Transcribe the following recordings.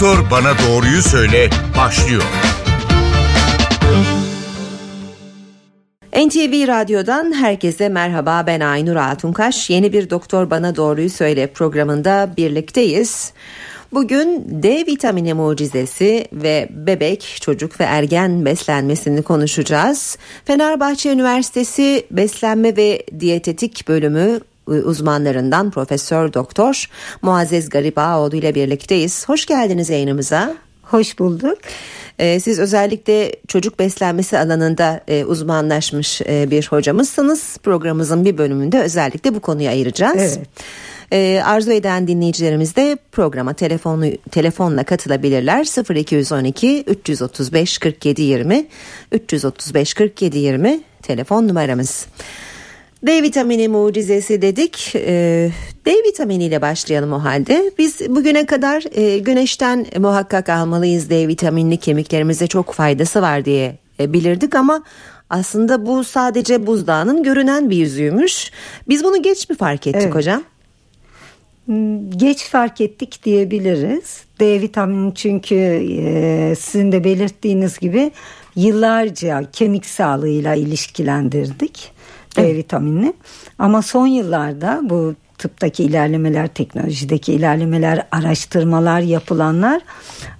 Doktor Bana Doğruyu Söyle başlıyor. NTV Radyo'dan herkese merhaba ben Aynur Altunkaş. Yeni bir Doktor Bana Doğruyu Söyle programında birlikteyiz. Bugün D vitamini mucizesi ve bebek, çocuk ve ergen beslenmesini konuşacağız. Fenerbahçe Üniversitesi Beslenme ve Diyetetik Bölümü uzmanlarından Profesör Doktor Muazzez Garibaoğlu ile birlikteyiz. Hoş geldiniz yayınımıza. Hoş bulduk. Ee, siz özellikle çocuk beslenmesi alanında e, uzmanlaşmış e, bir hocamızsınız. Programımızın bir bölümünde özellikle bu konuyu ayıracağız. Evet. Ee, arzu eden dinleyicilerimiz de programa telefonu, telefonla katılabilirler. 0212 335 47 20 335 47 20 telefon numaramız. D vitamini mucizesi dedik. Ee, D vitaminiyle başlayalım o halde. Biz bugüne kadar e, güneşten muhakkak almalıyız D vitaminli kemiklerimize çok faydası var diye e, bilirdik ama aslında bu sadece buzdağının görünen bir yüzüymüş. Biz bunu geç mi fark ettik evet. hocam? Hmm, geç fark ettik diyebiliriz. D vitamini çünkü e, sizin de belirttiğiniz gibi yıllarca kemik sağlığıyla ilişkilendirdik D evet. vitaminini. Ama son yıllarda bu tıptaki ilerlemeler, teknolojideki ilerlemeler, araştırmalar yapılanlar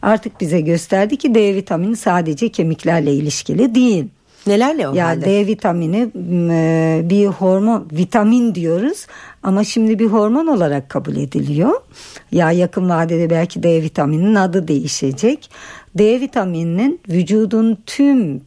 artık bize gösterdi ki D vitamini sadece kemiklerle ilişkili değil. Nelerle o ya halde? D vitamini e, bir hormon, vitamin diyoruz ama şimdi bir hormon olarak kabul ediliyor. Ya yakın vadede belki D vitamininin adı değişecek. D vitamininin vücudun tüm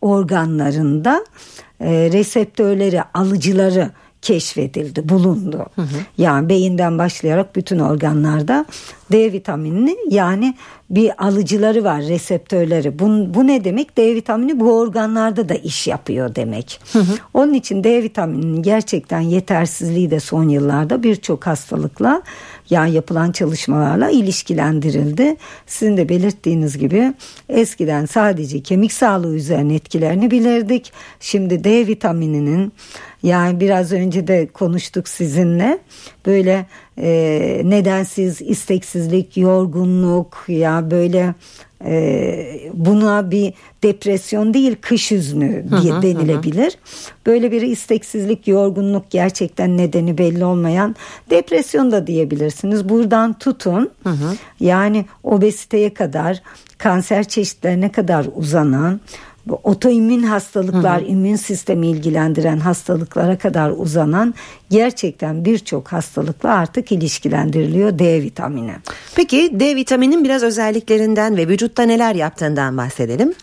organlarında e, reseptörleri, alıcıları keşfedildi, bulundu. Hı hı. Yani beyinden başlayarak bütün organlarda D vitaminini yani bir alıcıları var, reseptörleri. Bu, bu ne demek? D vitamini bu organlarda da iş yapıyor demek. Hı hı. Onun için D vitamininin gerçekten yetersizliği de son yıllarda birçok hastalıkla yani yapılan çalışmalarla ilişkilendirildi. Sizin de belirttiğiniz gibi eskiden sadece kemik sağlığı üzerine etkilerini bilirdik. Şimdi D vitamininin yani biraz önce de konuştuk sizinle böyle e, nedensiz isteksizlik, yorgunluk ya böyle e, buna bir depresyon değil kış hüznü diye hı denilebilir. Hı. Böyle bir isteksizlik, yorgunluk gerçekten nedeni belli olmayan depresyon da diyebilirsiniz. Buradan tutun hı hı. yani obeziteye kadar kanser çeşitlerine kadar uzanan bu otoimmün hastalıklar, hı hı. immün sistemi ilgilendiren hastalıklara kadar uzanan gerçekten birçok hastalıkla artık ilişkilendiriliyor D vitamini. Peki D vitaminin biraz özelliklerinden ve vücutta neler yaptığından bahsedelim.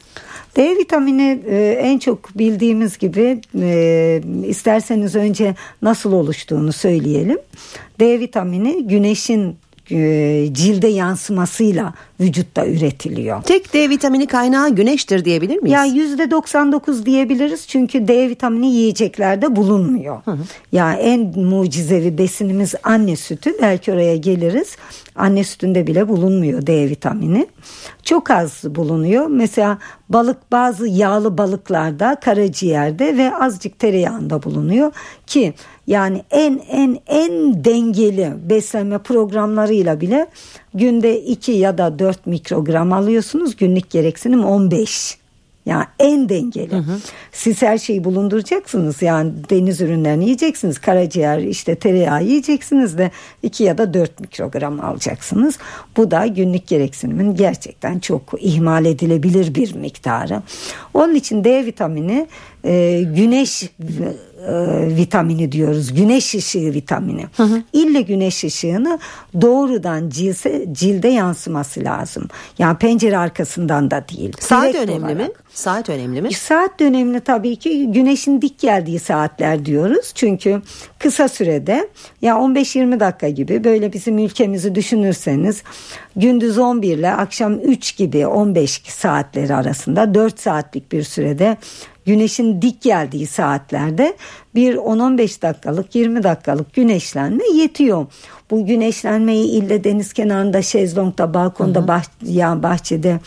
D vitamini e, en çok bildiğimiz gibi e, isterseniz önce nasıl oluştuğunu söyleyelim. D vitamini güneşin e, cilde yansımasıyla vücutta üretiliyor. Tek D vitamini kaynağı güneştir diyebilir miyiz? Ya yüzde 99 diyebiliriz çünkü D vitamini yiyeceklerde bulunmuyor. Hı hı. Ya en mucizevi besinimiz anne sütü. Belki oraya geliriz. Anne sütünde bile bulunmuyor D vitamini. Çok az bulunuyor. Mesela balık bazı yağlı balıklarda, karaciğerde ve azıcık tereyağında bulunuyor ki yani en en en dengeli beslenme programlarıyla bile günde 2 ya da 4 mikrogram alıyorsunuz. Günlük gereksinim 15. Yani en dengeli. Hı hı. Siz her şeyi bulunduracaksınız. Yani deniz ürünlerini yiyeceksiniz. Karaciğer işte tereyağı yiyeceksiniz de 2 ya da 4 mikrogram alacaksınız. Bu da günlük gereksinimin gerçekten çok ihmal edilebilir bir miktarı. Onun için D vitamini e, güneş e, vitamini diyoruz. Güneş ışığı vitamini. Hı hı. İlle güneş ışığını doğrudan cilse, cilde yansıması lazım. Yani pencere arkasından da değil. Saat önemli olarak. mi? Saat önemli mi? Saat önemli tabii ki güneşin dik geldiği saatler diyoruz. Çünkü kısa sürede ya 15-20 dakika gibi böyle bizim ülkemizi düşünürseniz gündüz 11 ile akşam 3 gibi 15 saatleri arasında 4 saatlik bir sürede güneşin dik geldiği saatlerde bir 10-15 dakikalık 20 dakikalık güneşlenme yetiyor. Bu güneşlenmeyi ille deniz kenarında şezlongda balkonda hı hı. Bah, ya bahçede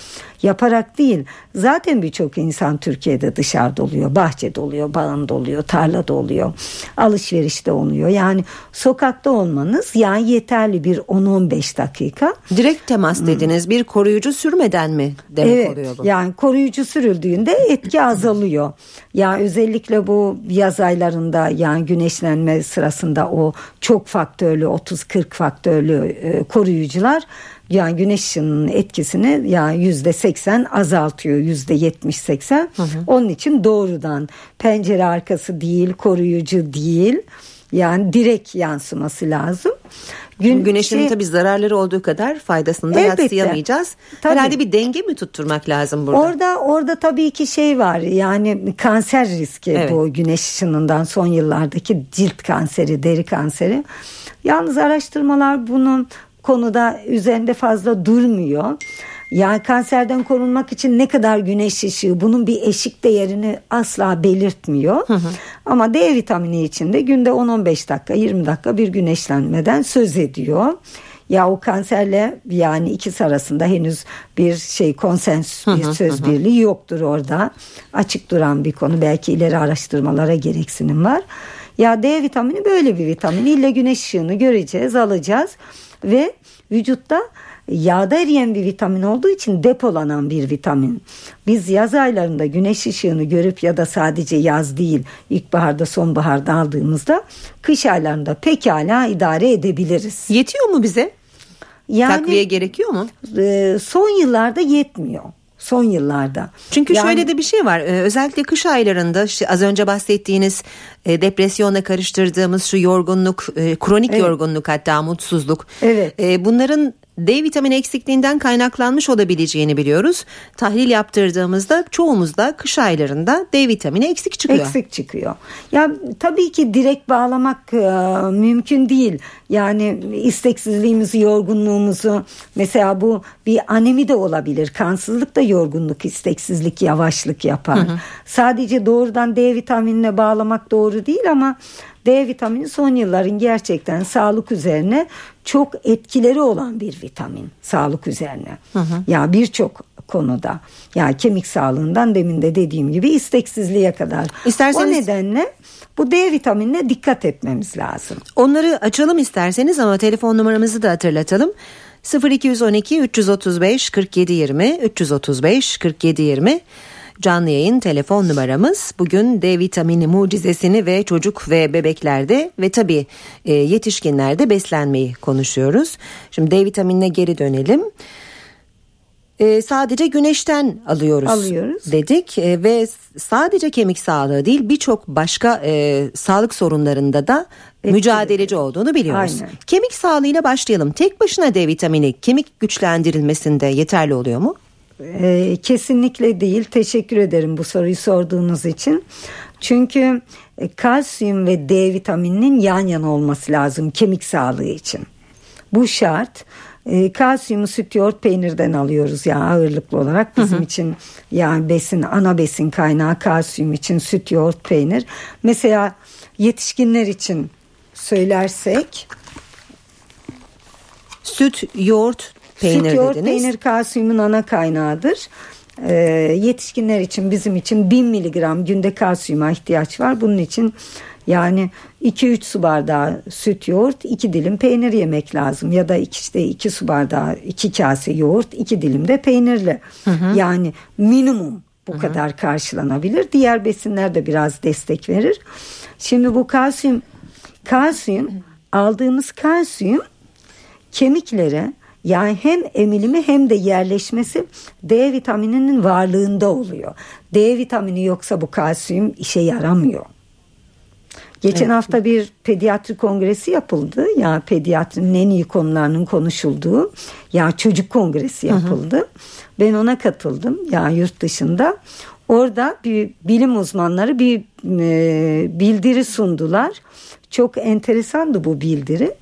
yaparak değil. Zaten birçok insan Türkiye'de dışarıda oluyor. Bahçede oluyor, bağında oluyor, tarlada oluyor. alışverişte oluyor. Yani sokakta olmanız yani yeterli bir 10-15 dakika. Direkt temas dediniz bir koruyucu sürmeden mi demek evet, oluyor bu? Yani koruyucu sürüldüğünde etki azalıyor. Ya yani özellikle bu yaz aylarında yani güneşlenme sırasında o çok faktörlü 30-40 faktörlü e, koruyucular yani güneş ışınının etkisini yani yüzde seksen azaltıyor yüzde yetmiş seksen. Onun için doğrudan pencere arkası değil koruyucu değil yani direkt yansıması lazım. Gün, Güneşin şey, tabii zararları olduğu kadar faydasını da elbette, yatsıyamayacağız. Tabii. Herhalde bir denge mi tutturmak lazım burada? Orada orada tabii ki şey var yani kanser riski evet. bu güneş ışınından son yıllardaki cilt kanseri, deri kanseri. Yalnız araştırmalar bunun konuda üzerinde fazla durmuyor. Yani kanserden korunmak için ne kadar güneş ışığı bunun bir eşik değerini asla belirtmiyor. Hı hı. Ama D vitamini için de günde 10-15 dakika 20 dakika bir güneşlenmeden söz ediyor. Ya o kanserle yani ikisi arasında henüz bir şey konsens bir söz birliği yoktur orada. Açık duran bir konu belki ileri araştırmalara gereksinim var. Ya D vitamini böyle bir vitamin. İlle güneş ışığını göreceğiz, alacağız ve vücutta yağda eriyen bir vitamin olduğu için depolanan bir vitamin. Biz yaz aylarında güneş ışığını görüp ya da sadece yaz değil ilkbaharda sonbaharda aldığımızda kış aylarında pekala idare edebiliriz. Yetiyor mu bize? Yani, Takviye gerekiyor mu? E, son yıllarda yetmiyor son yıllarda. Çünkü yani, şöyle de bir şey var. Ee, özellikle kış aylarında işte az önce bahsettiğiniz e, depresyonla karıştırdığımız şu yorgunluk, e, kronik evet. yorgunluk hatta mutsuzluk. Evet. E, bunların D vitamini eksikliğinden kaynaklanmış olabileceğini biliyoruz. Tahlil yaptırdığımızda çoğumuzda kış aylarında D vitamini eksik çıkıyor. Eksik çıkıyor. Ya tabii ki direkt bağlamak e, mümkün değil. Yani isteksizliğimizi, yorgunluğumuzu mesela bu bir anemi de olabilir. Kansızlık da yorgunluk, isteksizlik, yavaşlık yapar. Hı hı. Sadece doğrudan D vitaminine bağlamak doğru değil ama D vitamini son yılların gerçekten sağlık üzerine çok etkileri olan bir vitamin sağlık üzerine. Hı hı. Ya birçok konuda. Ya kemik sağlığından demin de dediğim gibi isteksizliğe kadar. İsterseniz... O nedenle bu D vitaminine dikkat etmemiz lazım. Onları açalım isterseniz ama telefon numaramızı da hatırlatalım. 0212 335 47 20 335 47 20 Canlı yayın telefon numaramız bugün D vitamini mucizesini ve çocuk ve bebeklerde ve tabii e, yetişkinlerde beslenmeyi konuşuyoruz. Şimdi D vitaminine geri dönelim. E, sadece güneşten alıyoruz, alıyoruz. dedik e, ve sadece kemik sağlığı değil birçok başka e, sağlık sorunlarında da Etkili. mücadeleci olduğunu biliyoruz. Aynen. Kemik sağlığıyla başlayalım. Tek başına D vitamini kemik güçlendirilmesinde yeterli oluyor mu? E, kesinlikle değil. Teşekkür ederim bu soruyu sorduğunuz için. Çünkü e, kalsiyum ve D vitamininin yan yana olması lazım kemik sağlığı için. Bu şart. E, kalsiyumu süt yoğurt peynirden alıyoruz yani ağırlıklı olarak bizim hı hı. için yani besin ana besin kaynağı kalsiyum için süt yoğurt peynir. Mesela yetişkinler için söylersek süt yoğurt peynir Süt yoğurt dediniz. peynir kalsiyumun ana kaynağıdır. Ee, yetişkinler için bizim için 1000 miligram günde kalsiyuma ihtiyaç var. Bunun için yani 2-3 su bardağı süt yoğurt 2 dilim peynir yemek lazım. Ya da işte 2 su bardağı 2 kase yoğurt 2 dilim de peynirle. Hı hı. Yani minimum bu hı hı. kadar karşılanabilir. Diğer besinler de biraz destek verir. Şimdi bu kalsiyum kalsiyum aldığımız kalsiyum kemiklere yani hem emilimi hem de yerleşmesi D vitamininin varlığında oluyor. D vitamini yoksa bu kalsiyum işe yaramıyor. Geçen evet. hafta bir pediatri kongresi yapıldı. Ya yani pediatrinin en iyi konularının konuşulduğu ya yani çocuk kongresi yapıldı. Hı hı. Ben ona katıldım ya yani yurt dışında. Orada bir bilim uzmanları bir e, bildiri sundular. Çok enteresandı bu bildiri.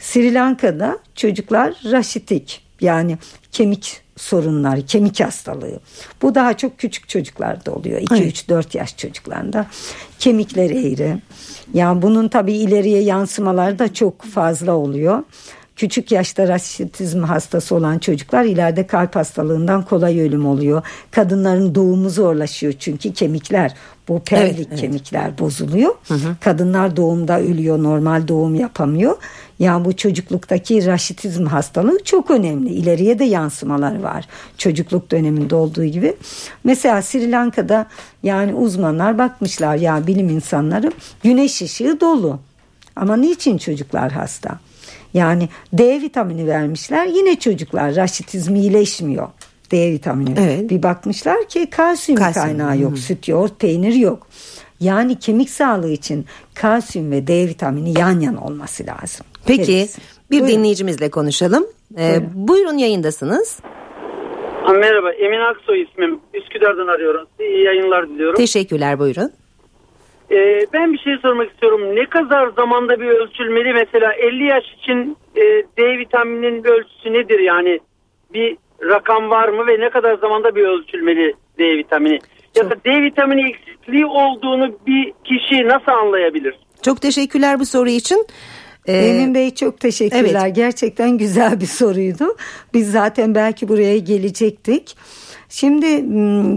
Sri Lanka'da çocuklar raşitik yani kemik sorunları, kemik hastalığı. Bu daha çok küçük çocuklarda oluyor. 2 3 4 yaş çocuklarında kemikleri eğri. Yani bunun tabii ileriye yansımaları da çok fazla oluyor. Küçük yaşta raşitizm hastası olan çocuklar ileride kalp hastalığından kolay ölüm oluyor. Kadınların doğumu zorlaşıyor çünkü kemikler bu pelvik evet, evet. kemikler bozuluyor. Hı hı. Kadınlar doğumda ölüyor, normal doğum yapamıyor. Yani bu çocukluktaki raşitizm hastalığı çok önemli. İleriye de yansımalar var. Çocukluk döneminde olduğu gibi. Mesela Sri Lanka'da yani uzmanlar bakmışlar ya yani bilim insanları güneş ışığı dolu. Ama niçin çocuklar hasta? Yani D vitamini vermişler yine çocuklar raşitizm iyileşmiyor. D vitamini. Evet. Bir bakmışlar ki kalsiyum, kalsiyum. kaynağı yok. Hmm. Süt, yoğurt, peynir yok. Yani kemik sağlığı için kalsiyum ve D vitamini yan yana olması lazım. Peki Gerisi. bir buyurun. dinleyicimizle konuşalım. Ee, buyurun. buyurun yayındasınız. Merhaba Emin Aksoy ismim. Üsküdar'dan arıyorum. İyi yayınlar diliyorum. Teşekkürler buyurun. Ee, ben bir şey sormak istiyorum. Ne kadar zamanda bir ölçülmeli? Mesela 50 yaş için e, D vitamininin ölçüsü nedir? Yani bir rakam var mı ve ne kadar zamanda bir ölçülmeli D vitamini? Ya da D vitamini eksikliği olduğunu bir kişi nasıl anlayabilir? Çok teşekkürler bu soru için. Ee, Emin Bey çok teşekkürler. Evet. Gerçekten güzel bir soruydu. Biz zaten belki buraya gelecektik. Şimdi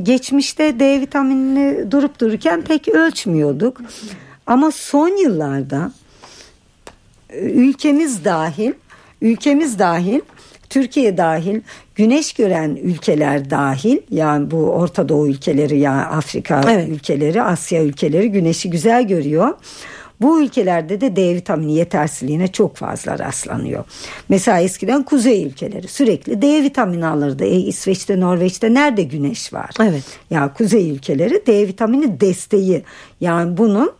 geçmişte D vitaminini durup dururken pek ölçmüyorduk. Ama son yıllarda e, ülkemiz dahil, ülkemiz dahil Türkiye dahil güneş gören ülkeler dahil yani bu Orta Doğu ülkeleri yani Afrika evet. ülkeleri Asya ülkeleri güneşi güzel görüyor. Bu ülkelerde de D vitamini yetersizliğine çok fazla rastlanıyor. Mesela eskiden kuzey ülkeleri sürekli D vitamini alırdı. E, İsveç'te, Norveç'te nerede güneş var? Evet. Ya kuzey ülkeleri D vitamini desteği. Yani bunun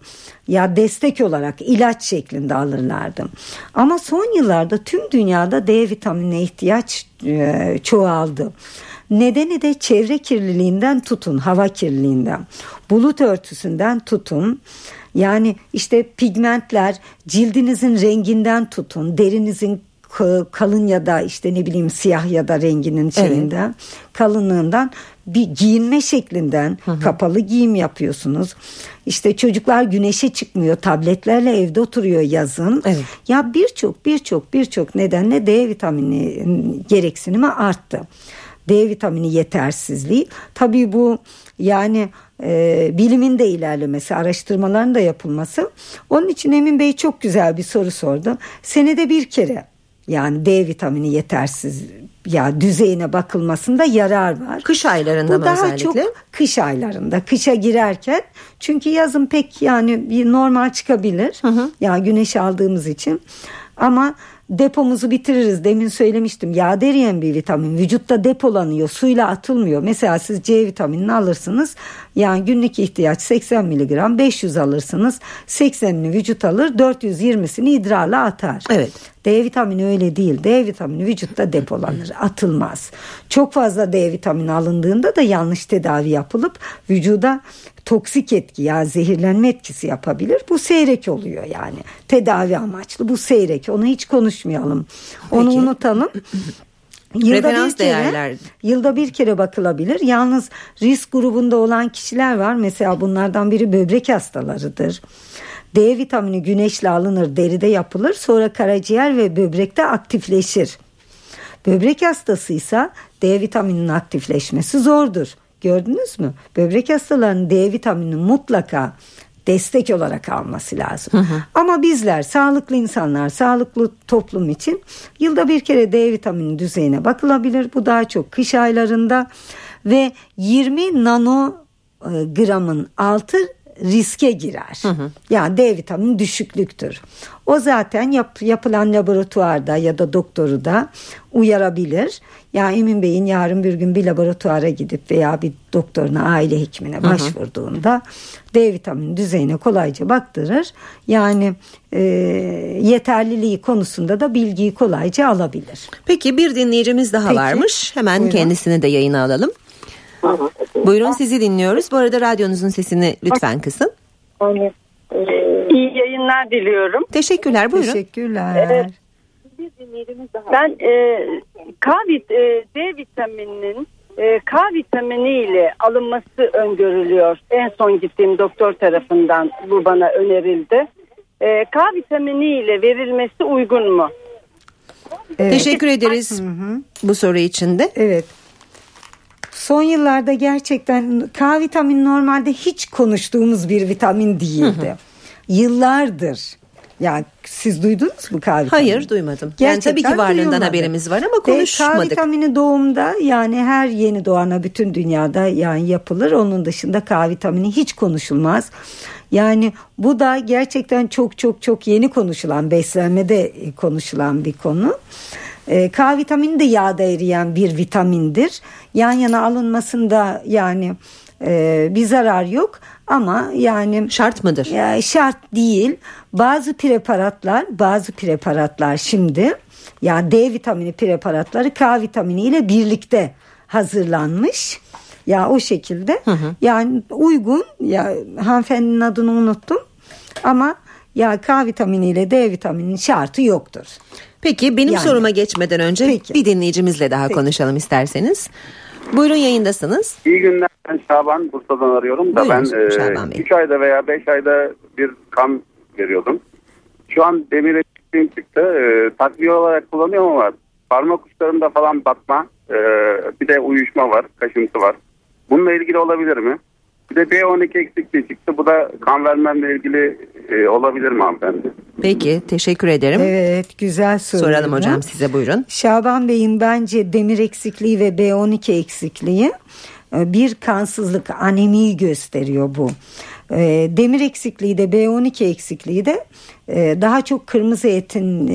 ya destek olarak ilaç şeklinde alırlardı. Ama son yıllarda tüm dünyada D vitaminine ihtiyaç e, çoğaldı. Nedeni de çevre kirliliğinden tutun, hava kirliliğinden, bulut örtüsünden tutun, yani işte pigmentler cildinizin renginden tutun, derinizin kalın ya da işte ne bileyim siyah ya da renginin şeyinden evet. kalınlığından bir giyinme şeklinden hı hı. kapalı giyim yapıyorsunuz. İşte çocuklar güneşe çıkmıyor tabletlerle evde oturuyor yazın. Evet. Ya birçok birçok birçok nedenle D vitamini gereksinimi arttı. D vitamini yetersizliği. Tabii bu yani e, bilimin de ilerlemesi, araştırmaların da yapılması. Onun için Emin Bey çok güzel bir soru sordu. Senede bir kere yani D vitamini yetersiz ya düzeyine bakılmasında yarar var. Kış aylarında Bu mı daha özellikle? çok kış aylarında. Kışa girerken çünkü yazın pek yani bir normal çıkabilir. Hı hı. Ya güneş aldığımız için. Ama depomuzu bitiririz. Demin söylemiştim yağ eriyen bir vitamin vücutta depolanıyor suyla atılmıyor. Mesela siz C vitaminini alırsınız yani günlük ihtiyaç 80 miligram 500 alırsınız 80'ini vücut alır 420'sini idrarla atar. Evet. D vitamini öyle değil. D vitamini vücutta depolanır, atılmaz. Çok fazla D vitamini alındığında da yanlış tedavi yapılıp vücuda toksik etki yani zehirlenme etkisi yapabilir. Bu seyrek oluyor yani. Tedavi amaçlı bu seyrek. Onu hiç konuşmayalım. Onu Peki. unutalım. Yılda Referans bir kere, değerler. Yılda bir kere bakılabilir. Yalnız risk grubunda olan kişiler var. Mesela bunlardan biri böbrek hastalarıdır. D vitamini güneşle alınır, deride yapılır. Sonra karaciğer ve böbrekte aktifleşir. Böbrek hastasıysa D vitamininin aktifleşmesi zordur. Gördünüz mü? Böbrek hastalarının D vitamini mutlaka destek olarak alması lazım. Hı hı. Ama bizler sağlıklı insanlar, sağlıklı toplum için yılda bir kere D vitamini düzeyine bakılabilir. Bu daha çok kış aylarında ve 20 nanogramın altı riske girer. Hı hı. Yani D vitamini düşüklüktür. O zaten yap, yapılan laboratuvarda ya da doktoru da uyarabilir. Ya Emin Bey'in yarın bir gün bir laboratuvara gidip veya bir doktoruna aile hekimine başvurduğunda D vitamini düzeyine kolayca baktırır. Yani e, yeterliliği konusunda da bilgiyi kolayca alabilir. Peki bir dinleyicimiz daha Peki, varmış. Hemen buyurun. kendisini de yayına alalım. Buyurun sizi dinliyoruz. Bu arada radyonuzun sesini lütfen kısın. İyi yayınlar diliyorum. Teşekkürler buyurun. Teşekkürler. Evet. Ben e, K vit, e, D vitamininin e, K vitamini ile alınması öngörülüyor. En son gittiğim doktor tarafından bu bana önerildi. E, K vitamini ile verilmesi uygun mu? Evet. Teşekkür ederiz bu soru için de. Evet. Son yıllarda gerçekten K vitamini normalde hiç konuştuğumuz bir vitamin değildi. Yıllardır. Yani siz duydunuz mu K vitamini? Hayır duymadım. yani tabii ki varlığından duyulmadı. haberimiz var ama Ve K konuşmadık. vitamini doğumda yani her yeni doğana bütün dünyada yani yapılır. Onun dışında K vitamini hiç konuşulmaz. Yani bu da gerçekten çok çok çok yeni konuşulan beslenmede konuşulan bir konu. E, K vitamini de yağda eriyen bir vitamindir. Yan yana alınmasında yani e, bir zarar yok ama yani Şart mıdır? ya şart değil. Bazı preparatlar, bazı preparatlar şimdi yani D vitamini preparatları K vitamini ile birlikte hazırlanmış. Ya o şekilde yani uygun ya hanımefendinin adını unuttum ama ya K vitamini ile D vitaminin şartı yoktur. Peki benim Yani. soruma geçmeden önce Peki. bir dinleyicimizle daha Peki. konuşalım isterseniz. Buyurun yayındasınız. İyi günler ben Şaban Bursa'dan arıyorum da Buyurun ben Şaban Bey. 3 ayda veya 5 ayda bir kan veriyordum. Şu an demir eksikliğim çıktı. E, takviye olarak kullanıyorum ama parmak uçlarımda falan batma e, bir de uyuşma var, kaşıntı var. Bununla ilgili olabilir mi? Bir de B12 eksikliği çıktı. Bu da kan vermemle ilgili e, olabilir mi hanımefendi? Peki teşekkür ederim. Evet güzel soru. Soralım hocam size buyurun. Şaban Bey'in bence demir eksikliği ve B12 eksikliği e, bir kansızlık anemiyi gösteriyor bu. E, Demir eksikliği de B12 eksikliği de e, daha çok kırmızı etin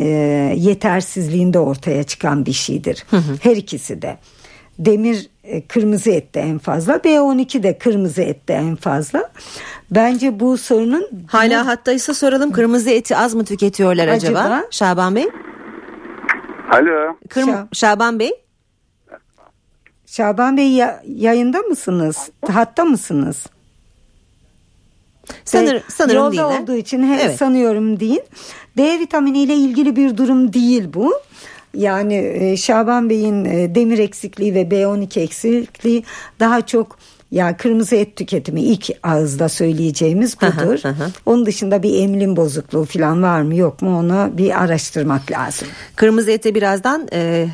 yetersizliğinde ortaya çıkan bir şeydir. Her ikisi de. Demir kırmızı ette en fazla, B12 de kırmızı ette en fazla. Bence bu sorunun Hala hattaysa soralım kırmızı eti az mı tüketiyorlar acaba? Acaba? Şaban Bey? Alo. Kırm- Şa- Şaban Bey? Şaban Bey ya- yayında mısınız? Hatta mısınız? Sanır, Ve sanırım yolda değiller. olduğu için he, Evet. sanıyorum değil. D vitamini ile ilgili bir durum değil bu. Yani e, Şaban Bey'in e, demir eksikliği ve B12 eksikliği daha çok ya kırmızı et tüketimi ilk ağızda söyleyeceğimiz budur. Onun dışında bir emlim bozukluğu falan var mı yok mu onu bir araştırmak lazım. Kırmızı ete birazdan e,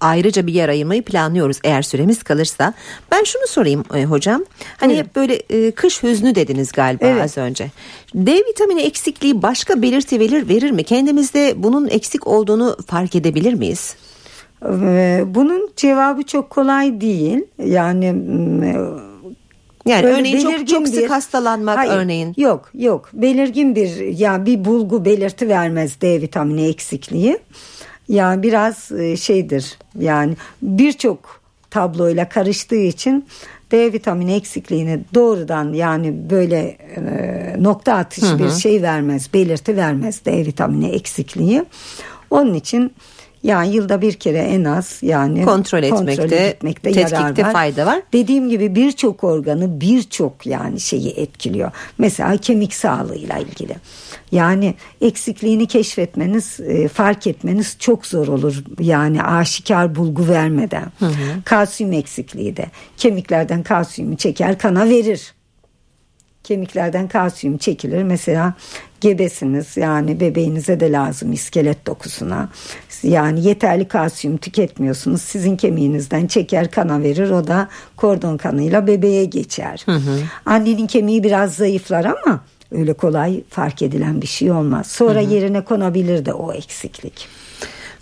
ayrıca bir yer ayırmayı planlıyoruz eğer süremiz kalırsa. Ben şunu sorayım e, hocam. Hani Buyurun. hep böyle e, kış hüznü dediniz galiba Evet. az önce. D vitamini eksikliği başka belirti verir, verir mi? Kendimizde bunun eksik olduğunu fark edebilir miyiz? Bunun cevabı çok kolay değil. Yani mm, Yani Böyle örneğin çok, çok sık bir- hastalanmak Hayır, örneğin. Yok yok belirgin bir ya bir bulgu belirti vermez D vitamini eksikliği. Yani biraz e, şeydir yani birçok tabloyla karıştığı için D vitamini eksikliğini doğrudan yani böyle e, nokta atış bir şey vermez belirti vermez D vitamini eksikliği. Onun için yani yılda bir kere en az yani Kontrol etmekte, etmekte yarar tetkikte var. fayda var. Dediğim gibi birçok organı birçok yani şeyi etkiliyor. Mesela kemik sağlığıyla ilgili. Yani eksikliğini keşfetmeniz, e, fark etmeniz çok zor olur. Yani aşikar bulgu vermeden. Kalsiyum eksikliği de kemiklerden kalsiyumu çeker kana verir kemiklerden kalsiyum çekilir. Mesela gebesiniz yani bebeğinize de lazım iskelet dokusuna. Yani yeterli kalsiyum tüketmiyorsunuz. Sizin kemiğinizden çeker kana verir. O da kordon kanıyla bebeğe geçer. Annenin kemiği biraz zayıflar ama öyle kolay fark edilen bir şey olmaz. Sonra yerine konabilir de o eksiklik.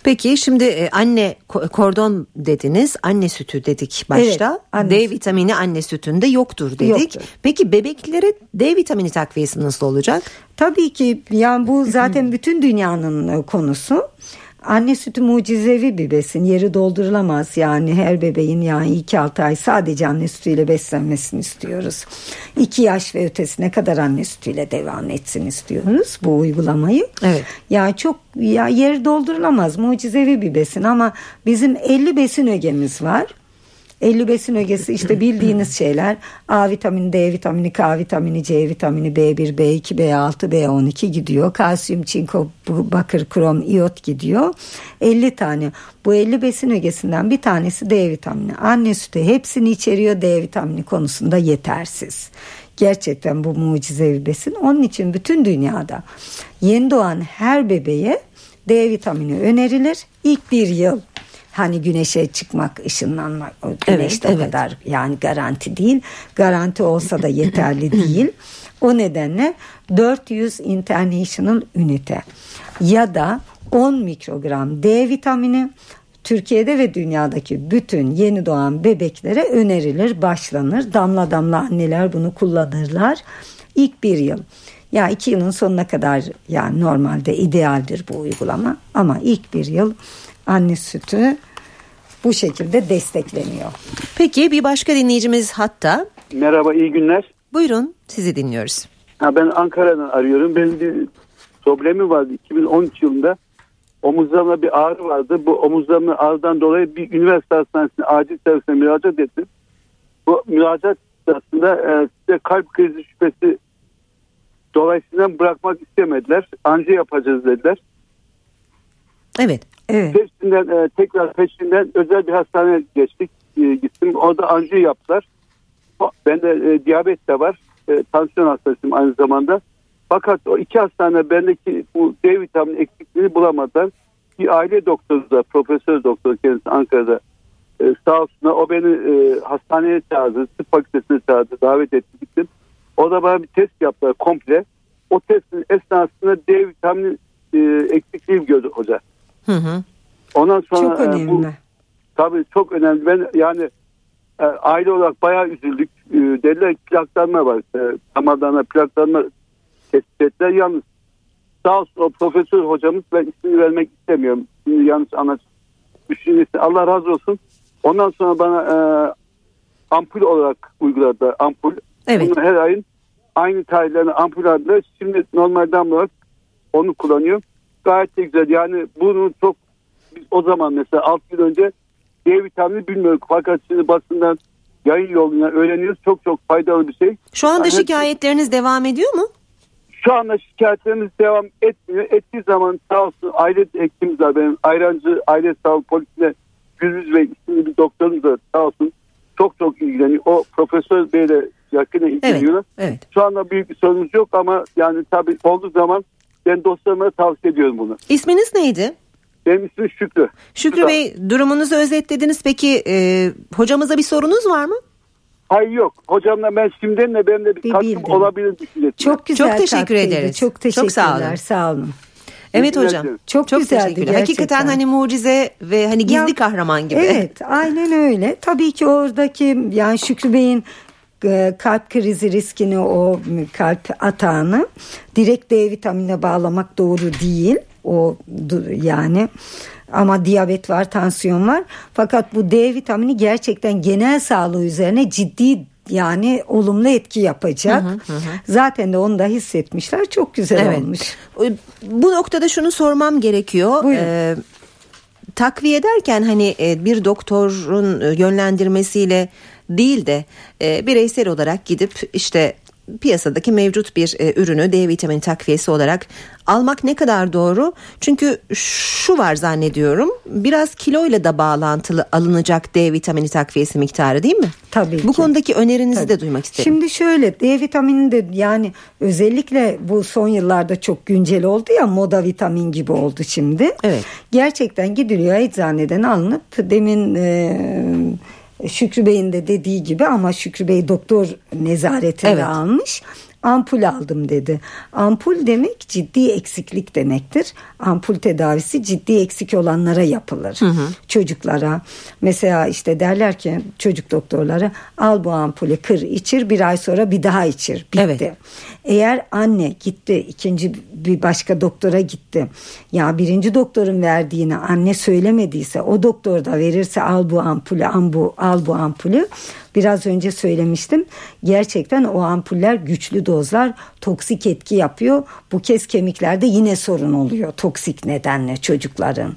Peki şimdi e, anne ko- kordon dediniz, anne sütü dedik başta. Evet, anne D sütü. vitamini anne sütünde yoktur dedik. Yoktur. Peki bebeklere D vitamini takviyesi nasıl olacak? Tabii ki yani bu zaten bütün dünyanın e, konusu. Anne sütü mucizevi bir besin. Yeri doldurulamaz yani her bebeğin yani 2-6 ay sadece anne sütüyle beslenmesini istiyoruz. 2 yaş ve ötesine kadar anne sütüyle devam etsin istiyoruz bu uygulamayı. Evet. Ya çok ya yeri doldurulamaz mucizevi bir besin ama bizim 50 besin ögemiz var. 50 besin ögesi işte bildiğiniz şeyler A vitamini, D vitamini, K vitamini, C vitamini, B1, B2, B6, B12 gidiyor. Kalsiyum, çinko, bakır, krom, iot gidiyor. 50 tane. Bu 50 besin ögesinden bir tanesi D vitamini. Anne sütü hepsini içeriyor D vitamini konusunda yetersiz. Gerçekten bu mucizevi besin. Onun için bütün dünyada yeni doğan her bebeğe D vitamini önerilir. İlk bir yıl hani güneşe çıkmak, ışınlanmak o güneşte Evet, o evet. kadar yani garanti değil. Garanti olsa da yeterli değil. O nedenle 400 international ünite ya da 10 mikrogram D vitamini Türkiye'de ve dünyadaki bütün yeni doğan bebeklere önerilir, başlanır. Damla damla anneler bunu kullanırlar. İlk bir yıl. Ya iki yılın sonuna kadar yani normalde idealdir bu uygulama ama ilk bir yıl anne sütü bu şekilde destekleniyor. Peki bir başka dinleyicimiz hatta. Merhaba, iyi günler. Buyurun sizi dinliyoruz. Ha, ben Ankara'dan arıyorum. Benim bir problemi vardı 2013 yılında. Omuzlarımda bir ağrı vardı. Bu omuzlarımın ağrıdan dolayı bir üniversite hastanesine acil servisine müracaat ettim. Bu müracaat sırasında e, size kalp krizi şüphesi dolayısıyla bırakmak istemediler. Anca yapacağız dediler. Evet. Evet. Peşinden e, tekrar peşinden özel bir hastaneye geçtik. E, gittim. Orada anjiyo yaptılar. Bende e, diyabet de var. E, tansiyon hastasıyım aynı zamanda. Fakat o iki hastane bendeki bu D vitamini eksikliğini bulamadılar. Bir aile doktoru da profesör doktor kendisi Ankara'da e, sağ olsun o beni e, hastaneye çağırdı. Tıp fakültesine çağırdı. Davet etti gittim. O da bana bir test yaptılar komple. O testin esnasında D vitamini e, eksikliği gördü hoca. Hı hı. Ondan sonra Çok e, önemli. bu tabii çok önemli. Ben yani e, aile olarak bayağı üzüldük. E, dediler plaklanma var. E, damarlarına plaklanma tespit ettiler. Yalnız sağ olsun o profesör hocamız ben ismini vermek istemiyorum. Şimdi yanlış anlaş. Allah razı olsun. Ondan sonra bana e, ampul olarak uyguladılar. Ampul. Evet. Bunu her ayın aynı tarihlerine ampul aldılar. Şimdi normal damla olarak onu kullanıyorum. Gayet de güzel. Yani bunu çok biz o zaman mesela 6 yıl önce D vitamini bilmiyorduk. Fakat şimdi basından yayın yoluyla öğreniyoruz. Çok çok faydalı bir şey. Şu anda Evet. şikayetleriniz devam ediyor mu? Şu anda şikayetlerimiz devam etmiyor. Ettiği zaman sağ olsun aile hekimimiz var benim. Ayrancı Aile Sağlık Polisi'ne Gürbüz Bey isimli bir doktorumuz da sağ olsun çok çok ilgileniyor. O Profesör Bey'le yakına Evet. ilgileniyorlar. Evet. Şu anda büyük bir sorunumuz yok ama yani tabii olduğu zaman ben dostlarıma tavsiye ediyorum bunu. İsminiz neydi? Benim ismim Şükrü. Şükrü Bey durumunuzu özetlediniz. Peki e, hocamıza bir sorunuz var mı? Hayır yok. Hocamla ben şimdiden de benim de bir Bir katkım olabilir. Çok güzel Çok teşekkür katkıydı. ederiz. Çok Çok teşekkürler. sağ olun. Sağ olun. Evet hocam. dilerim. Çok güzeldi gerçekten. Hakikaten hani mucize ve hani gizli Ya, kahraman gibi. Evet aynen öyle. Tabii ki oradaki yani Şükrü Bey'in kalp krizi riskini o kalp atağını direkt D vitaminine bağlamak doğru değil. O yani ama diyabet var, tansiyon var. Fakat bu D vitamini gerçekten genel sağlığı üzerine ciddi yani olumlu etki yapacak. Zaten de onu da hissetmişler. Çok güzel Evet. olmuş. Bu noktada şunu sormam gerekiyor. Buyurun. Ee, takviye derken hani e, bir doktorun e, yönlendirmesiyle değil de e, bireysel olarak gidip işte piyasadaki mevcut bir e, ürünü D vitamini takviyesi olarak almak ne kadar doğru? Çünkü şu var zannediyorum biraz kiloyla da bağlantılı alınacak D vitamini takviyesi miktarı değil mi? Tabii Bu ki. konudaki önerinizi Tabii. de duymak isterim. Şimdi şöyle D vitamini de yani özellikle bu son yıllarda çok güncel oldu ya moda vitamin gibi oldu şimdi. Evet. Gerçekten gidiliyor eczaneden alınıp demin e, Şükrü Bey'in de dediği gibi ama Şükrü Bey doktor nezaretinde Evet. almış. Ampul aldım dedi. Ampul demek ciddi eksiklik demektir. Ampul tedavisi ciddi eksik olanlara yapılır. Çocuklara. Mesela işte derler ki çocuk doktorları al bu ampulü kır içir bir ay sonra bir daha içir. Bitti. Evet. Eğer anne gitti ikinci bir başka doktora gitti. Ya birinci doktorun verdiğini anne söylemediyse o doktor da verirse al bu ampulü al bu, al bu ampulü. Biraz önce söylemiştim. Gerçekten o ampuller güçlü dozlar toksik etki yapıyor. Bu kez kemiklerde yine sorun oluyor toksik nedenle çocukların.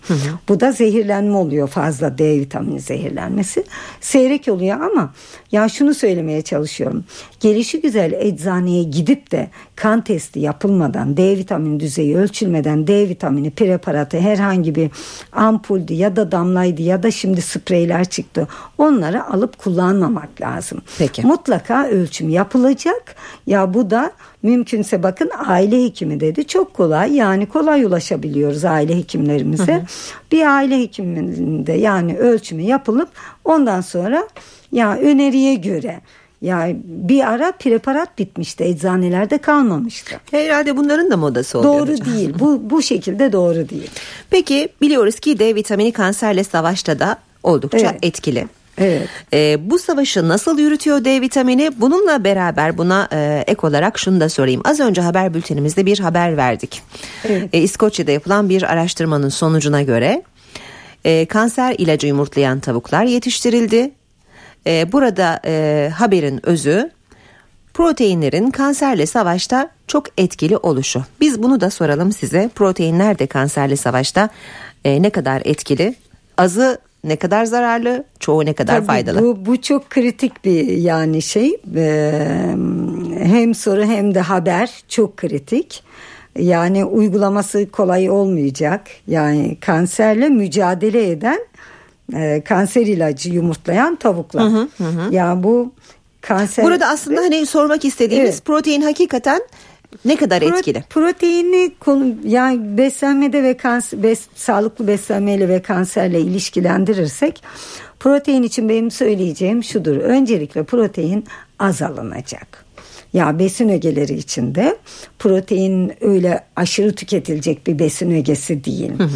Bu da zehirlenme oluyor fazla D vitamini zehirlenmesi. Seyrek oluyor ama ya şunu söylemeye çalışıyorum. Gelişi güzel eczaneye gidip de kan testi yapılmadan D vitamini düzeyi ölçülmeden D vitamini preparatı herhangi bir ampuldü ya da damlaydı ya da şimdi spreyler çıktı. Onları alıp kullanmamak yapmak lazım. Peki. Mutlaka ölçüm yapılacak. Ya bu da mümkünse bakın aile hekimi dedi. Çok kolay yani kolay ulaşabiliyoruz aile hekimlerimize. Hı hı. Bir aile hekiminde yani ölçümü yapılıp ondan sonra ya öneriye göre yani bir ara preparat bitmişti eczanelerde kalmamıştı. Herhalde bunların da modası oluyor. Doğru hocam. değil bu, bu şekilde doğru değil. Peki biliyoruz ki D vitamini kanserle savaşta da oldukça evet. etkili. Evet. Ee, bu savaşı nasıl yürütüyor D vitamini? Bununla beraber buna e, ek olarak şunu da sorayım. Az önce haber bültenimizde bir haber verdik. Evet. E, İskoçya'da yapılan bir araştırmanın sonucuna göre e, kanser ilacı yumurtlayan tavuklar yetiştirildi e, burada e, haberin özü proteinlerin kanserle savaşta çok etkili oluşu. Biz bunu da soralım size. Proteinler de kanserle savaşta e, ne kadar etkili? Azı ne kadar zararlı, çoğu ne kadar Tabii faydalı? Bu, bu çok kritik bir yani şey. Ee, hem soru hem de haber çok kritik. Yani uygulaması kolay olmayacak. Yani kanserle mücadele eden e, kanser ilacı yumurtlayan tavuklar. Hı hı hı. Ya bu kanser. Burada aslında hani sormak istediğimiz evet. protein hakikaten ne kadar Pro, etkili? Proteini konu yani beslenmede ve kanser, bes, sağlıklı beslenmeyle ve kanserle ilişkilendirirsek protein için benim söyleyeceğim şudur. Öncelikle protein az alınacak. Ya besin ögeleri içinde protein öyle aşırı tüketilecek bir besin ögesi değil. Hı hı.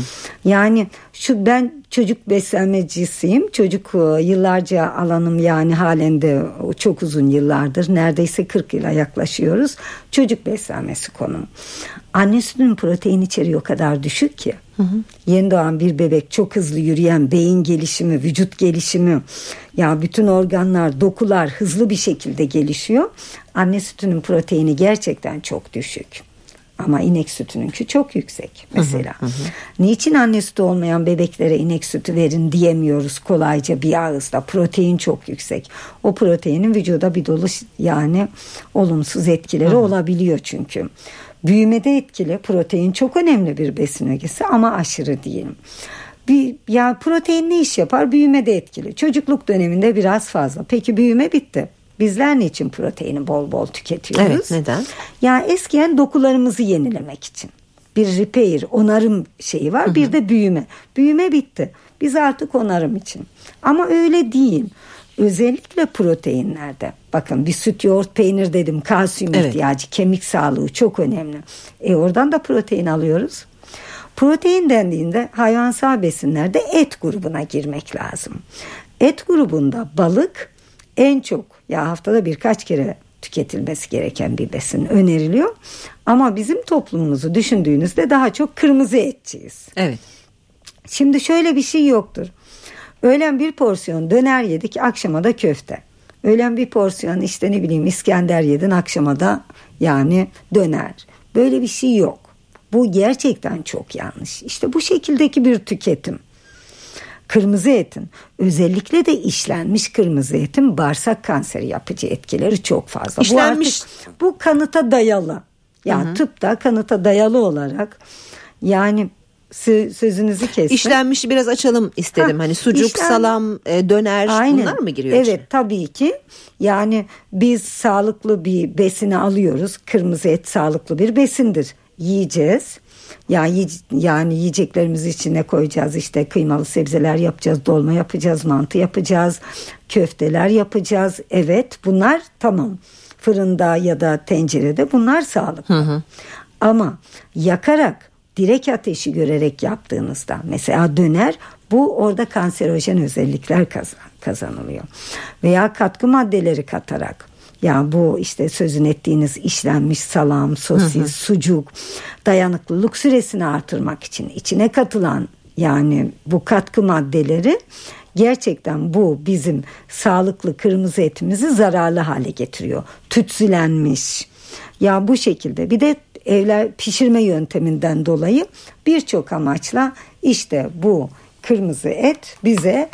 Yani şu ben çocuk beslenmecisiyim. Çocuk e, yıllarca alanım yani halinde çok uzun yıllardır. Neredeyse 40 yıla yaklaşıyoruz. Çocuk beslenmesi konum. Anne sütünün protein içeriği o kadar düşük ki. Hı hı. Yeni doğan bir bebek çok hızlı yürüyen beyin gelişimi, vücut gelişimi, ya bütün organlar, dokular hızlı bir şekilde gelişiyor. Anne sütünün proteini gerçekten çok düşük. Ama inek sütününki çok yüksek mesela. Hı hı hı. Niçin anne sütü olmayan bebeklere inek sütü verin diyemiyoruz kolayca bir ağızda. Protein çok yüksek. O proteinin vücuda bir dolu yani olumsuz etkileri hı hı. olabiliyor çünkü. Büyümede etkili protein çok önemli bir besin ögesi ama aşırı değil. Bir, ya protein ne iş yapar? Büyümede etkili. Çocukluk döneminde biraz fazla. Peki büyüme bitti. Bizler niçin proteini bol bol tüketiyoruz? Evet neden? Ya eskiyen dokularımızı yenilemek için. Bir repair, onarım şeyi var. Hı hı. Bir de büyüme. Büyüme bitti. Biz artık onarım için. Ama öyle değil. Özellikle proteinlerde. Bakın bir süt, yoğurt, peynir dedim. Kalsiyum evet. ihtiyacı, kemik sağlığı çok önemli. E oradan da protein alıyoruz. Protein dendiğinde hayvansal besinlerde et grubuna girmek lazım. Et grubunda balık en çok ya haftada birkaç kere tüketilmesi gereken bir besin öneriliyor. Ama bizim toplumumuzu düşündüğünüzde daha çok kırmızı etçiyiz. Evet. Şimdi şöyle bir şey yoktur. Öğlen bir porsiyon döner yedik akşama da köfte. Öğlen bir porsiyon işte ne bileyim İskender yedin akşama da yani döner. Böyle bir şey yok. Bu gerçekten çok yanlış. İşte bu şekildeki bir tüketim. Kırmızı etin özellikle de işlenmiş kırmızı etin bağırsak kanseri yapıcı etkileri çok fazla. İşlenmiş. Bu, artık, bu kanıta dayalı. Yani Hı-hı. tıpta kanıta dayalı olarak yani sözünüzü kestim. İşlenmişi biraz açalım istedim. Ha, hani sucuk, işlen... salam, e, döner Aynen. bunlar mı giriyor? Evet içine? tabii ki. Yani biz sağlıklı bir besini alıyoruz. Kırmızı et sağlıklı bir besindir. Yiyeceğiz. Yani, yani yiyeceklerimizi içine koyacağız işte kıymalı sebzeler yapacağız, dolma yapacağız, mantı yapacağız, köfteler yapacağız. Evet bunlar tamam fırında ya da tencerede bunlar sağlıklı. Hı hı. Ama yakarak direkt ateşi görerek yaptığınızda mesela döner bu orada kanserojen özellikler kazan, kazanılıyor. Veya katkı maddeleri katarak ya bu işte sözün ettiğiniz işlenmiş salam, sosis, hı hı. sucuk dayanıklılık süresini artırmak için içine katılan yani bu katkı maddeleri gerçekten bu bizim sağlıklı kırmızı etimizi zararlı hale getiriyor. Tütsülenmiş. Ya bu şekilde bir de evler pişirme yönteminden dolayı birçok amaçla işte bu kırmızı et bize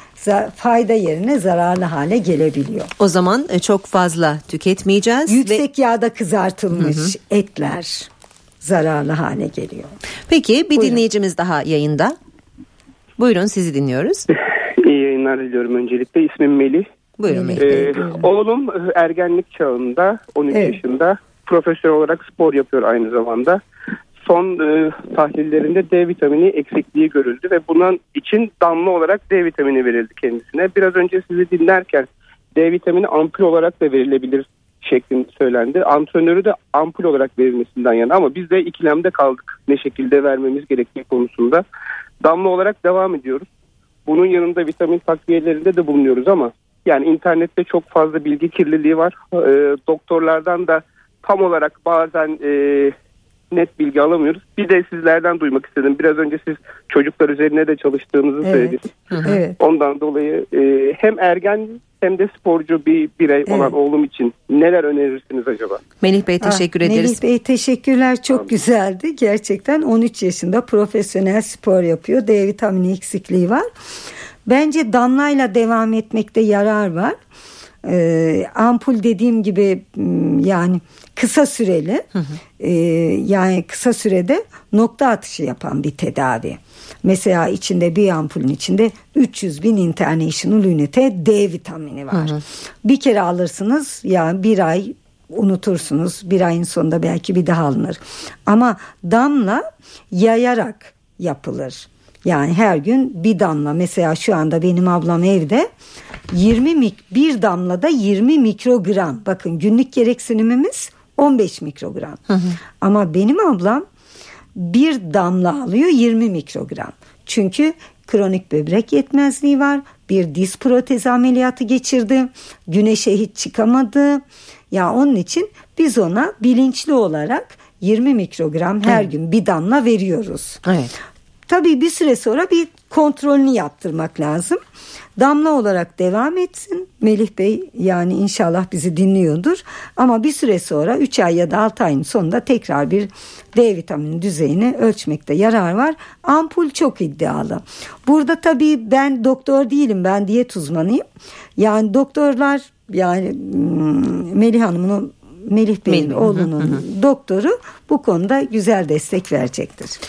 fayda yerine zararlı hale gelebiliyor. O zaman e, çok fazla tüketmeyeceğiz. Yüksek ve... yağda kızartılmış hı hı. etler zararlı hale geliyor. Peki bir Buyurun. dinleyicimiz daha yayında. Buyurun sizi dinliyoruz. İyi yayınlar diliyorum öncelikle. İsmim Melih. Buyurun Melih Melih Bey, Ee, oğlum e, ergenlik çağında 13 Evet. yaşında profesyonel olarak spor yapıyor aynı zamanda. Son e, tahlillerinde D vitamini eksikliği görüldü ve bunun için damla olarak D vitamini verildi kendisine. Biraz önce sizi dinlerken D vitamini ampul olarak da verilebilir şeklinde söylendi. Antrenörü de ampul olarak verilmesinden yana ama biz de ikilemde kaldık ne şekilde vermemiz gerektiği konusunda. Damla olarak devam ediyoruz. Bunun yanında vitamin takviyelerinde de bulunuyoruz ama yani internette çok fazla bilgi kirliliği var. Ee, doktorlardan da tam olarak bazen e, net bilgi alamıyoruz. Bir de sizlerden duymak istedim. Biraz önce siz çocuklar üzerine de çalıştığınızı Evet. söylediniz. Evet. Ondan dolayı e, hem ergen hem de sporcu bir birey olan Evet. oğlum için neler önerirsiniz acaba? Melih Bey teşekkür Ah, ederiz. Melih Bey teşekkürler çok güzeldi. Gerçekten 13 yaşında profesyonel spor yapıyor. D vitamini eksikliği var. Bence damlayla devam etmekte yarar var. Ee, ampul dediğim gibi m, yani kısa süreli Ee, yani kısa sürede nokta atışı yapan bir tedavi. Mesela içinde bir ampulün içinde 300 bin international ünite D vitamini var. Bir kere alırsınız yani bir ay unutursunuz. Bir ayın sonunda belki bir daha alınır. Ama damla yayarak yapılır. Yani her gün bir damla mesela şu anda benim ablam evde 20 mik bir damlada 20 mikrogram. Bakın günlük gereksinimimiz 15 mikrogram. Ama benim ablam bir damla alıyor 20 mikrogram. Çünkü kronik böbrek yetmezliği var. Bir diz protezi ameliyatı geçirdi. Güneşe hiç çıkamadı. Ya onun için biz ona bilinçli olarak 20 mikrogram her gün bir damla veriyoruz. Evet. Tabii bir süre sonra bir kontrolünü yaptırmak lazım. Damla olarak devam etsin. Melih Bey yani inşallah bizi dinliyordur. Ama bir süre sonra 3 ay ya da 6 ayın sonunda tekrar bir D vitamini düzeyini ölçmekte yarar var. Ampul çok iddialı. Burada tabii ben doktor değilim ben diyet uzmanıyım. Yani doktorlar yani hmm, Melih Hanım'ın Melih Bey'in Melih, oğlunun doktoru bu konuda güzel destek verecektir.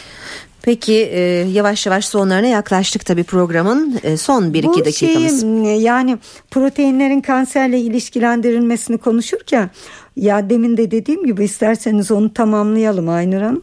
Peki e, yavaş yavaş sonlarına yaklaştık tabii programın e, son 1-2 Bu dakikamız. şeyi, yani proteinlerin kanserle ilişkilendirilmesini konuşurken ya demin de dediğim gibi isterseniz onu tamamlayalım Aynur Hanım.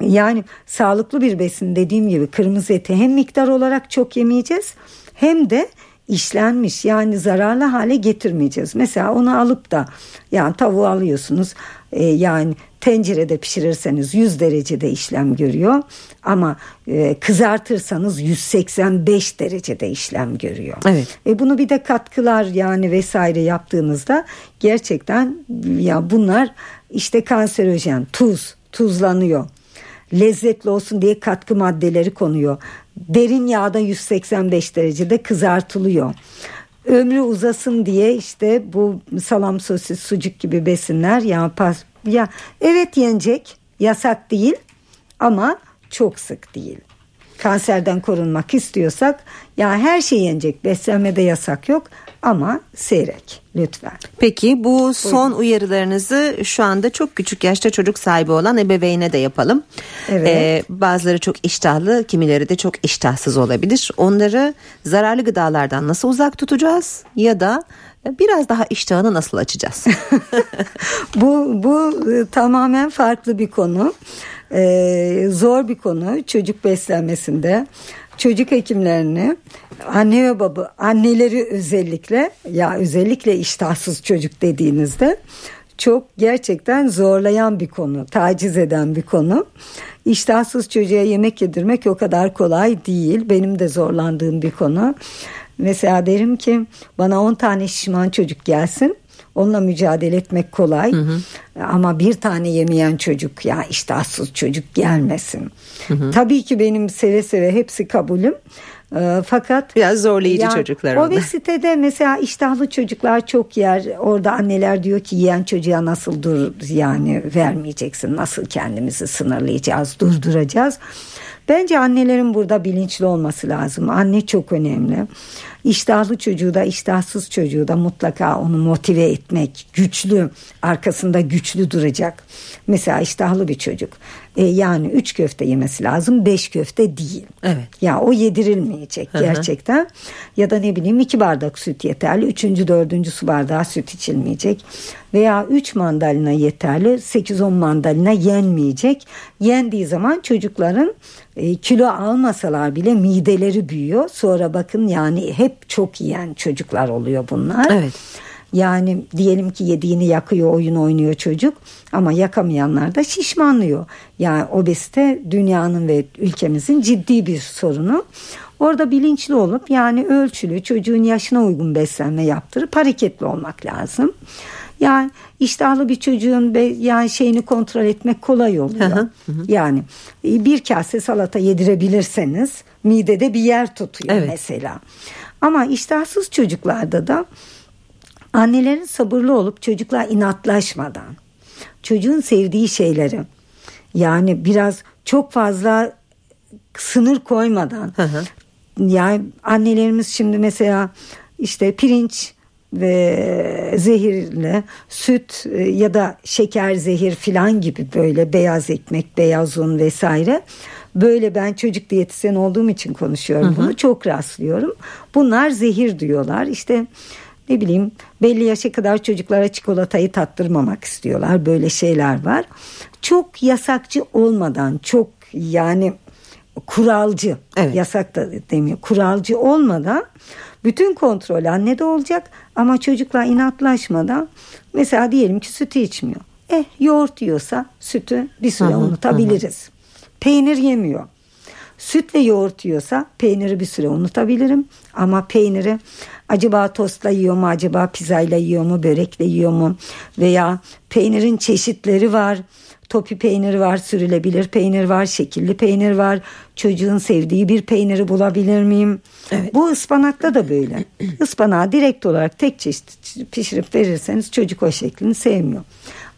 Yani sağlıklı bir besin dediğim gibi kırmızı eti hem miktar olarak çok yemeyeceğiz hem de işlenmiş yani zararlı hale getirmeyeceğiz. Mesela onu alıp da yani tavuğu alıyorsunuz e, yani tencerede pişirirseniz 100 derecede işlem görüyor ama e, kızartırsanız 185 derecede işlem görüyor. Evet. E bunu bir de katkılar yani vesaire yaptığınızda gerçekten ya bunlar işte kanserojen tuz tuzlanıyor lezzetli olsun diye katkı maddeleri konuyor. Derin yağda 185 derecede kızartılıyor. Ömrü uzasın diye işte bu salam sosis sucuk gibi besinler ya pas ya evet yenecek yasak değil ama çok sık değil. Kanserden korunmak istiyorsak ya her şey yenecek beslenmede yasak yok ama seyrek lütfen. Peki bu son uyarılarınızı şu anda çok küçük yaşta çocuk sahibi olan ebeveyne de yapalım. Evet. Ee, bazıları çok iştahlı, kimileri de çok iştahsız olabilir. Onları zararlı gıdalardan nasıl uzak tutacağız ya da biraz daha iştahını nasıl açacağız? bu bu e, tamamen farklı bir konu. Ee, zor bir konu çocuk beslenmesinde. Çocuk hekimlerini anne ve baba anneleri özellikle ya özellikle iştahsız çocuk dediğinizde çok gerçekten zorlayan bir konu, taciz eden bir konu. İştahsız çocuğa yemek yedirmek o kadar kolay değil. Benim de zorlandığım bir konu. Mesela derim ki bana 10 tane şişman çocuk gelsin. Onunla mücadele etmek kolay. Hı hı. Ama bir tane yemeyen çocuk ya iştahsız çocuk gelmesin. Hı hı. Tabii ki benim seve seve hepsi kabulüm. E, fakat biraz zorlayıcı çocuklar onlar. Obezitede mesela iştahlı çocuklar çok yer. Orada anneler diyor ki yiyen çocuğa nasıl dur yani vermeyeceksin. Nasıl kendimizi sınırlayacağız, durduracağız. Bence annelerin burada bilinçli olması lazım. Anne çok önemli. İştahlı çocuğu da iştahsız çocuğu da mutlaka onu motive etmek, güçlü, arkasında güçlü duracak. Mesela iştahlı bir çocuk e, yani üç köfte yemesi lazım beş köfte değil. Evet. Ya o yedirilmeyecek Hı hı. gerçekten. Ya da ne bileyim iki bardak süt yeterli. Üçüncü dördüncü su bardağı süt içilmeyecek. Veya üç mandalina yeterli. Sekiz on mandalina yenmeyecek. Yendiği zaman çocukların e, kilo almasalar bile mideleri büyüyor. Sonra bakın yani hep çok yiyen çocuklar oluyor bunlar. Evet. Yani diyelim ki yediğini yakıyor oyun oynuyor çocuk ama yakamayanlar da şişmanlıyor. Yani obezite dünyanın ve ülkemizin ciddi bir sorunu. Orada bilinçli olup yani ölçülü çocuğun yaşına uygun beslenme yaptırıp hareketli olmak lazım. Yani iştahlı bir çocuğun be, yani şeyini kontrol etmek kolay oluyor. Hı hı, Yani e, bir kase salata yedirebilirseniz midede bir yer tutuyor Evet. mesela. Ama iştahsız çocuklarda da annelerin sabırlı olup çocuklar inatlaşmadan çocuğun sevdiği şeyleri yani biraz çok fazla sınır koymadan Hı hı. yani annelerimiz şimdi mesela işte pirinç ve zehirle süt e, ya da şeker zehir filan gibi böyle beyaz ekmek beyaz un vesaire. Böyle ben çocuk diyetisyen olduğum için konuşuyorum bunu çok rastlıyorum. Bunlar zehir diyorlar. İşte ne bileyim belli yaşa kadar çocuklara çikolatayı tattırmamak istiyorlar. Böyle şeyler var. Çok yasakçı olmadan çok yani kuralcı Evet. yasak da demiyor kuralcı olmadan bütün kontrol annede olacak ama çocuklar inatlaşmadan mesela diyelim ki sütü içmiyor. Eh yoğurt yiyorsa sütü bir süre unutabiliriz. Peynir yemiyor. Süt ve yoğurt yiyorsa peyniri bir süre unutabilirim. Ama peyniri acaba tostla yiyor mu acaba pizzayla yiyor mu börekle yiyor mu veya peynirin çeşitleri var. Topi peyniri var, sürülebilir peynir var, şekilli peynir var. Çocuğun sevdiği bir peyniri bulabilir miyim? Bu ıspanakta da böyle. Ispanağı direkt olarak tek çeşit pişirip verirseniz çocuk o şeklini sevmiyor.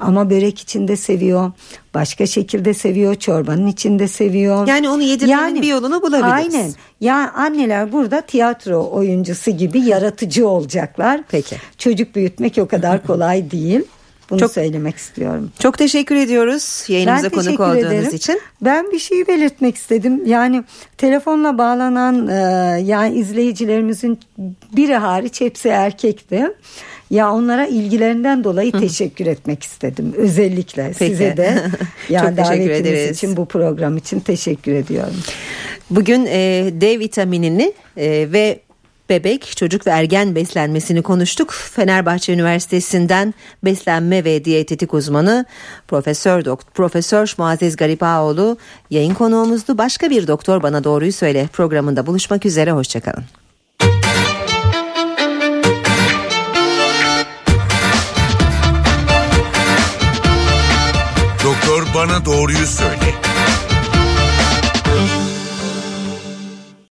Ama börek içinde seviyor, başka şekilde seviyor, çorbanın içinde seviyor. Yani onu yedirmenin bir yolunu bulabiliriz. Aynen. Ya anneler burada tiyatro oyuncusu gibi yaratıcı olacaklar. Peki. Çocuk büyütmek o kadar kolay değil. Bunu Çok- söylemek istiyorum. Çok teşekkür ediyoruz yayınımıza Ben konuk olduğunuz ederim. için. Ben bir şeyi belirtmek istedim. Yani telefonla bağlanan e, yani izleyicilerimizin biri hariç hepsi erkekti. Ya onlara ilgilerinden dolayı teşekkür etmek istedim. Özellikle Peki. size de yani Çok teşekkür davetiniz ederiz. için bu program için teşekkür ediyorum. Bugün e, D vitaminini e, ve bebek, çocuk ve ergen beslenmesini konuştuk. Fenerbahçe Üniversitesi'nden beslenme ve diyetetik uzmanı Profesör Doktor Profesör Muazzez Garipaoğlu yayın konuğumuzdu. Başka bir doktor bana doğruyu söyle programında buluşmak üzere hoşçakalın. Doktor bana doğruyu söyle.